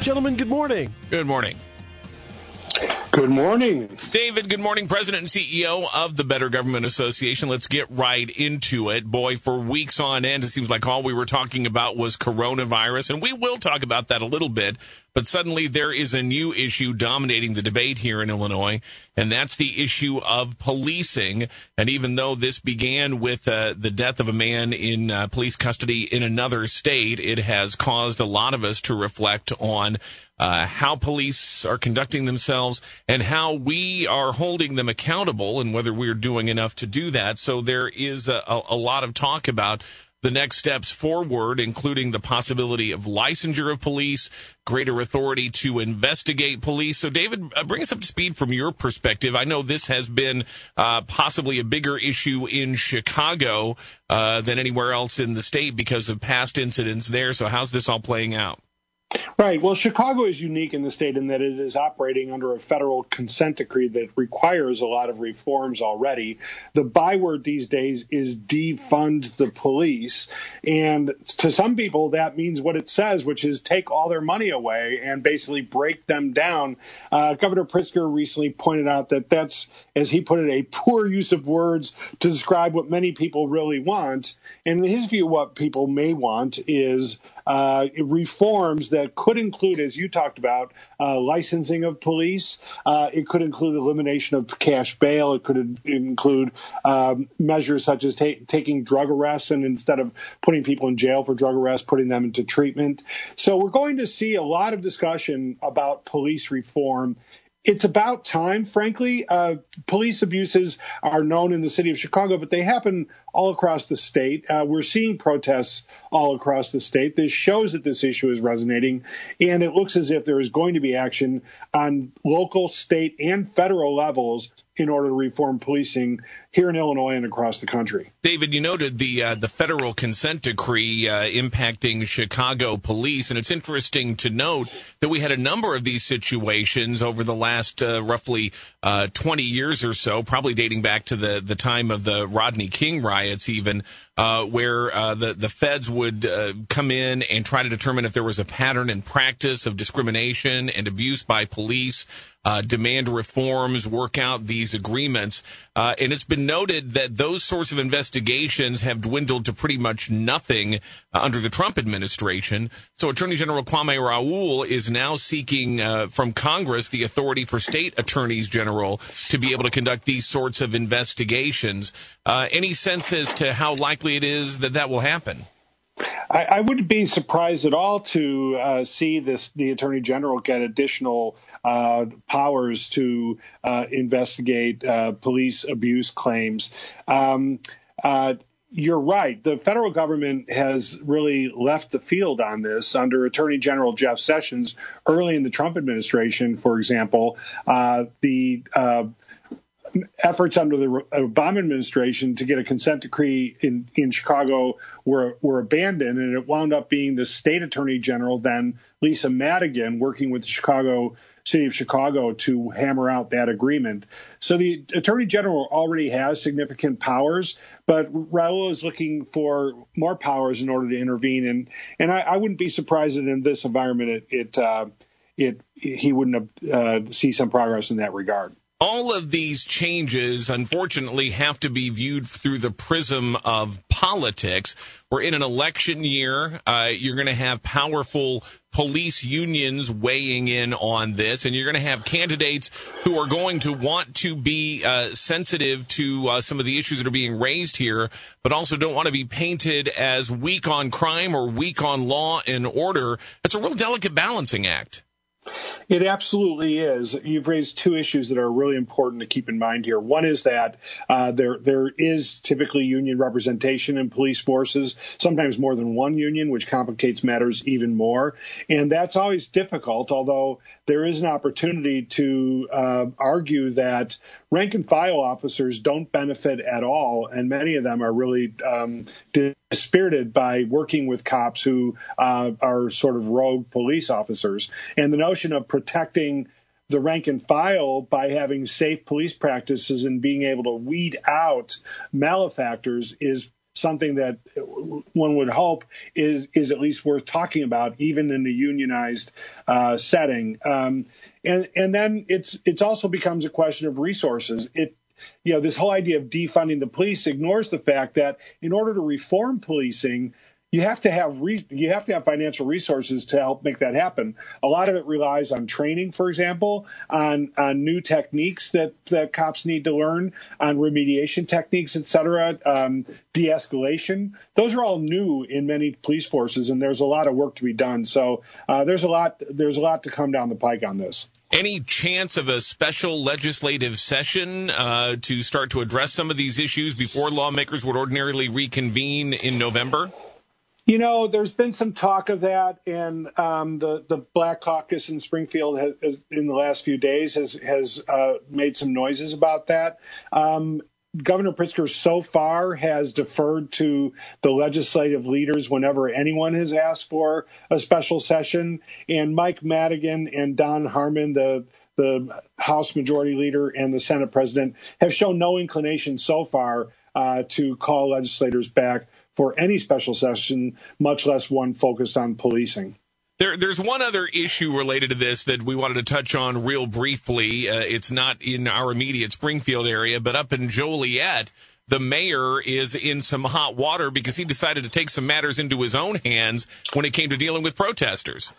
Gentlemen, good morning. Good morning. Good morning. David, good morning. President and CEO of the Better Government Association. Let's get right into it. Boy, for weeks on end, it seems like all we were talking about was coronavirus, and we will talk about that a little bit. But suddenly there is a new issue dominating the debate here in Illinois, and that's the issue of policing. And even though this began with uh, the death of a man in uh, police custody in another state, it has caused a lot of us to reflect on uh, how police are conducting themselves and how we are holding them accountable and whether we're doing enough to do that. So there is a, a lot of talk about the next steps forward, including the possibility of licensure of police, greater authority to investigate police. So, David, uh, bring us up to speed from your perspective. I know this has been uh, possibly a bigger issue in Chicago uh, than anywhere else in the state because of past incidents there. So, how's this all playing out? Right. Well, Chicago is unique in the state in that it is operating under a federal consent decree that requires a lot of reforms already. The byword these days is defund the police. And to some people, that means what it says, which is take all their money away and basically break them down. Uh, Governor Pritzker recently pointed out that that's, as he put it, a poor use of words to describe what many people really want. And in his view, what people may want is uh, reforms that could include, as you talked about, uh, licensing of police. Uh, it could include elimination of cash bail. It could include um, measures such as ta- taking drug arrests and instead of putting people in jail for drug arrests, putting them into treatment. So we're going to see a lot of discussion about police reform it's about time, frankly. Uh, police abuses are known in the city of Chicago, but they happen all across the state. Uh, we're seeing protests all across the state. This shows that this issue is resonating, and it looks as if there is going to be action on local, state, and federal levels in order to reform policing here in Illinois and across the country. David, you noted the uh, the federal consent decree uh, impacting Chicago police, and it's interesting to note that we had a number of these situations over the last uh, roughly uh, 20 years or so, probably dating back to the the time of the Rodney King riots, even uh, where uh, the the feds would come in and try to determine if there was a pattern and practice of discrimination and abuse by police uh, demand reforms, work out these agreements. Uh, and it's been noted that those sorts of investigations have dwindled to pretty much nothing uh, under the Trump administration. So Attorney General Kwame Raoul is now seeking uh, from Congress the authority for state attorneys general to be able to conduct these sorts of investigations. Uh, any sense as to how likely it is that that will happen? I, I wouldn't be surprised at all to uh, see this the attorney general get additional uh, powers to uh, investigate uh, police abuse claims. Um, uh, you're right. The federal government has really left the field on this under Attorney General Jeff Sessions early in the Trump administration, for example. Uh, the efforts under the Obama administration to get a consent decree in, in Chicago were, were abandoned, and it wound up being the state attorney general, then Lisa Madigan, working with the Chicago city of Chicago to hammer out that agreement. So the attorney general already has significant powers, but Raoul is looking for more powers in order to intervene. And and I, I wouldn't be surprised that in this environment it it, uh, it he wouldn't uh, see some progress in that regard all of these changes, unfortunately, have to be viewed through the prism of politics. We're in an election year. Uh, you're going to have powerful police unions weighing in on this, and you're going to have candidates who are going to want to be uh, sensitive to uh, some of the issues that are being raised here, but also don't want to be painted as weak on crime or weak on law and order. It's a real delicate balancing act. It absolutely is. You've raised two issues that are really important to keep in mind here. One is that uh, there there is typically union representation in police forces, sometimes more than one union, which complicates matters even more. And that's always difficult, although there is an opportunity to uh, argue that rank and file officers don't benefit at all, and many of them are really um, dispirited by working with cops who uh, are sort of rogue police officers. And the notion of protecting the rank and file by having safe police practices and being able to weed out malefactors is something that one would hope is is at least worth talking about, even in the unionized uh, setting. Um, and and then it's it's also becomes a question of resources. It you know this whole idea of defunding the police ignores the fact that in order to reform policing you have to have re- you have to have financial resources to help make that happen. A lot of it relies on training, for example, on on new techniques that that cops need to learn, on remediation techniques, et cetera, um, de-escalation. Those are all new in many police forces, and there's a lot of work to be done. So uh, there's a lot there's a lot to come down the pike on this. Any chance of a special legislative session uh, to start to address some of these issues before lawmakers would ordinarily reconvene in November? You know, there's been some talk of that, and um, the the Black Caucus in Springfield has, has, in the last few days has has uh, made some noises about that. Um, Governor Pritzker so far has deferred to the legislative leaders whenever anyone has asked for a special session, and Mike Madigan and Don Harmon, the the House Majority Leader and the Senate President, have shown no inclination so far uh, to call legislators back for any special session, much less one focused on policing. There, there's one other issue related to this that we wanted to touch on real briefly. Uh, it's not in our immediate Springfield area, but up in Joliet, the mayor is in some hot water because he decided to take some matters into his own hands when it came to dealing with protesters.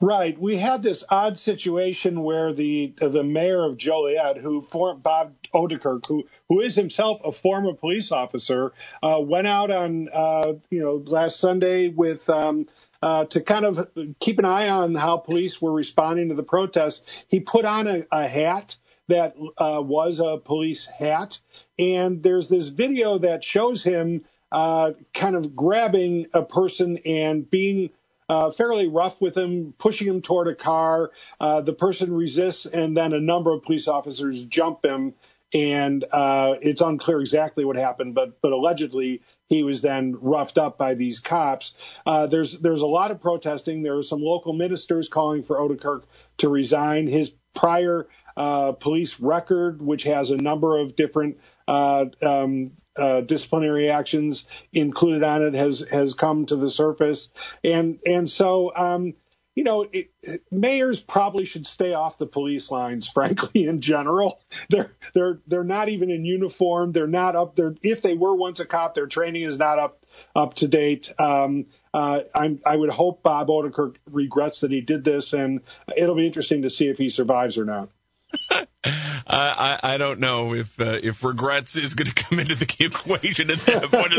Right. We had this odd situation where the the mayor of Joliet, who for, Bob O'Dekirk, who who is himself a former police officer, uh, went out on uh, you know last Sunday with. Um, uh, to kind of keep an eye on how police were responding to the protests, he put on a, a hat that uh, was a police hat, and there's this video that shows him uh, kind of grabbing a person and being uh, fairly rough with him, pushing him toward a car. Uh, the person resists, and then a number of police officers jump him. And uh, it's unclear exactly what happened, but but allegedly he was then roughed up by these cops. Uh, there's there's a lot of protesting. There are some local ministers calling for O'Dekirk to resign. His prior uh, police record, which has a number of different uh, um, uh, disciplinary actions included on it has has come to the surface, and and so um, you know it, mayors probably should stay off the police lines. Frankly, in general, they're they're they're not even in uniform. They're not up there. If they were once a cop, their training is not up up to date. Um, uh, i would hope Bob O'Dekirk regrets that he did this, and it'll be interesting to see if he survives or not. I, I don't know if uh, if regrets is going to come into the equation at that point.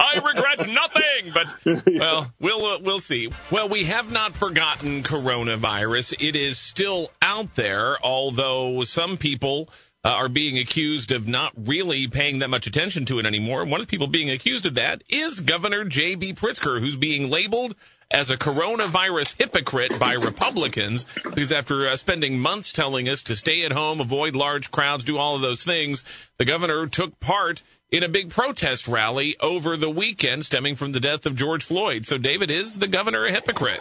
I regret nothing, but well, we'll uh, we'll see. Well, we have not forgotten coronavirus. It is still out there, although some people. Uh, are being accused of not really paying that much attention to it anymore. One of the people being accused of that is Governor J.B. Pritzker, who's being labeled as a coronavirus hypocrite by Republicans because after uh, spending months telling us to stay at home, avoid large crowds, do all of those things, the governor took part in a big protest rally over the weekend stemming from the death of George Floyd. So, David, is the governor a hypocrite?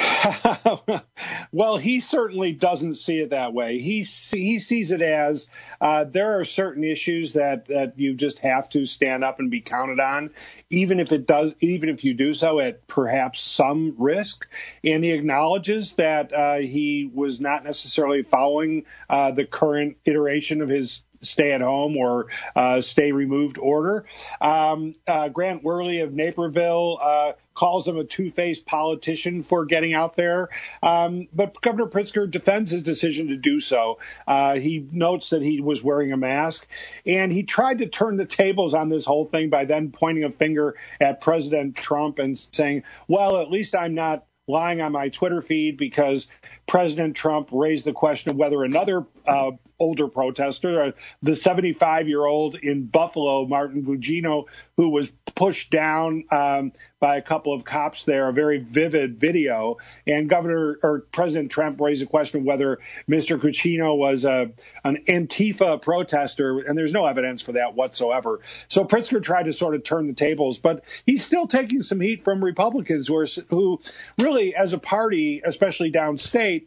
well, he certainly doesn't see it that way. He he sees it as uh, there are certain issues that that you just have to stand up and be counted on, even if it does, even if you do so at perhaps some risk. And he acknowledges that uh, he was not necessarily following uh, the current iteration of his stay at home or uh, stay removed order. Um, uh, Grant Wehrli of Naperville uh, calls him a two-faced politician for getting out there. Um, but Governor Pritzker defends his decision to do so. Uh, he notes that he was wearing a mask, and he tried to turn the tables on this whole thing by then pointing a finger at President Trump and saying, "Well, at least I'm not." lying on my Twitter feed because President Trump raised the question of whether another uh, older protester, uh, the 75 year old in Buffalo, Martin Gugino, who was pushed down um, by a couple of cops there, a very vivid video. And Governor or President Trump raised the question of whether Mr. Gugino was a, an Antifa protester, and there's no evidence for that whatsoever. So Pritzker tried to sort of turn the tables, but he's still taking some heat from Republicans who are who really, as a party, especially downstate,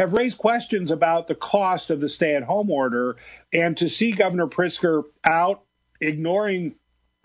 have raised questions about the cost of the stay at home order. And to see Governor Pritzker out ignoring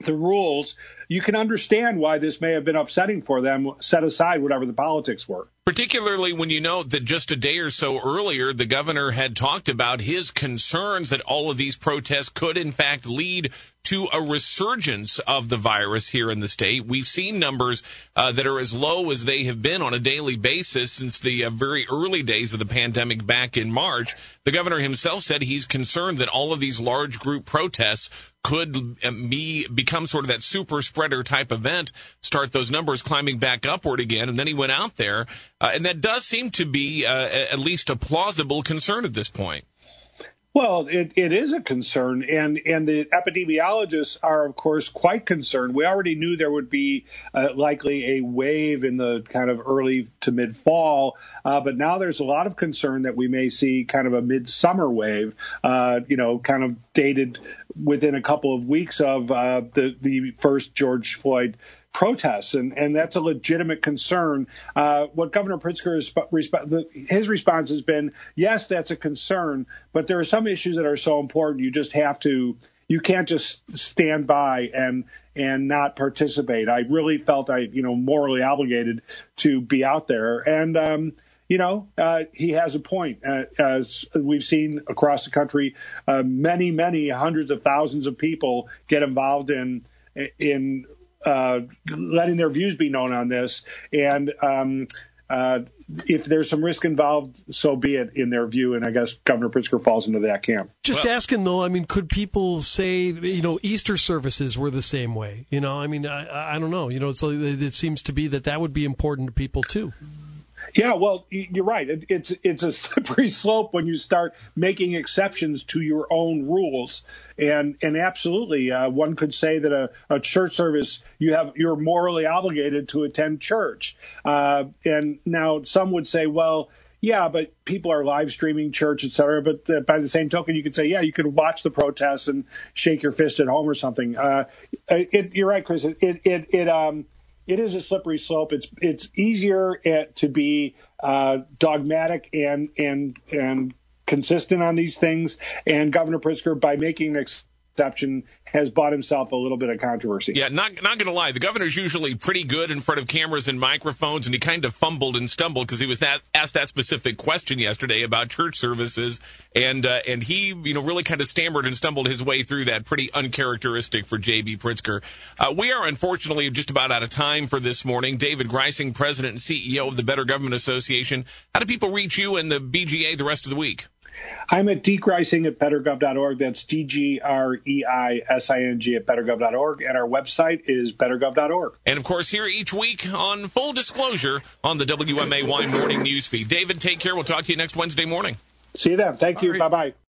the rules, you can understand why this may have been upsetting for them, set aside whatever the politics were. Particularly when you know that just a day or so earlier, the governor had talked about his concerns that all of these protests could, in fact, lead to a resurgence of the virus here in the state. We've seen numbers uh, that are as low as they have been on a daily basis since the uh, very early days of the pandemic back in March. The governor himself said he's concerned that all of these large group protests could uh, be become sort of that super spreader type event, start those numbers climbing back upward again. And then he went out there, uh, and that does seem to be uh, at least a plausible concern at this point. Well, it, it is a concern, and, and the epidemiologists are, of course, quite concerned. We already knew there would be uh, likely a wave in the kind of early to mid fall, uh, but now there's a lot of concern that we may see kind of a midsummer wave, uh, you know, kind of dated within a couple of weeks of uh, the the first George Floyd protests, and, and that's a legitimate concern. Uh, what Governor Pritzker is, resp- his response has been, yes, that's a concern, but there are some issues that are so important you just have to, you can't just stand by and and not participate. I really felt I, you know, morally obligated to be out there, and um, you know, uh, he has a point. Uh, as we've seen across the country, uh, many, many hundreds of thousands of people get involved in in uh, letting their views be known on this. And um, uh, if there's some risk involved, so be it in their view. And I guess Governor Pritzker falls into that camp. Just well, asking though, I mean, could people say, you know, Easter services were the same way? You know, I mean, I, I don't know. You know, so it seems to be that that would be important to people too. Yeah, well, you're right. It, it's it's a slippery slope when you start making exceptions to your own rules, and and absolutely, uh, one could say that a, a, church service you have you're morally obligated to attend church, uh, and now some would say, well. Yeah, but people are live streaming church, et cetera. But by the same token, you could say, yeah, you could watch the protests and shake your fist at home or something. Uh, it, you're right, Chris. It, it, it, um, it is a slippery slope. It's it's easier at, to be uh, dogmatic and and and consistent on these things. And Governor Pritzker, by making an exception has bought himself a little bit of controversy. Yeah, not not going to lie, the governor's usually pretty good in front of cameras and microphones, and he kind of fumbled and stumbled because he was that, asked that specific question yesterday about church services, and uh, and he you know really kind of stammered and stumbled his way through that, pretty uncharacteristic for J.B. Pritzker. Uh, we are unfortunately just about out of time for this morning. David Greising, President and CEO of the Better Government Association. How do people reach you and the BGA the rest of the week? I'm at dgreising at bettergov.org. That's D G R E I S I N G at bettergov.org. And our website is bettergov.org. And of course, here each week on full disclosure on the WMAY morning news feed. David, take care. We'll talk to you next Wednesday morning. See you then. Thank All you. Right. Bye bye.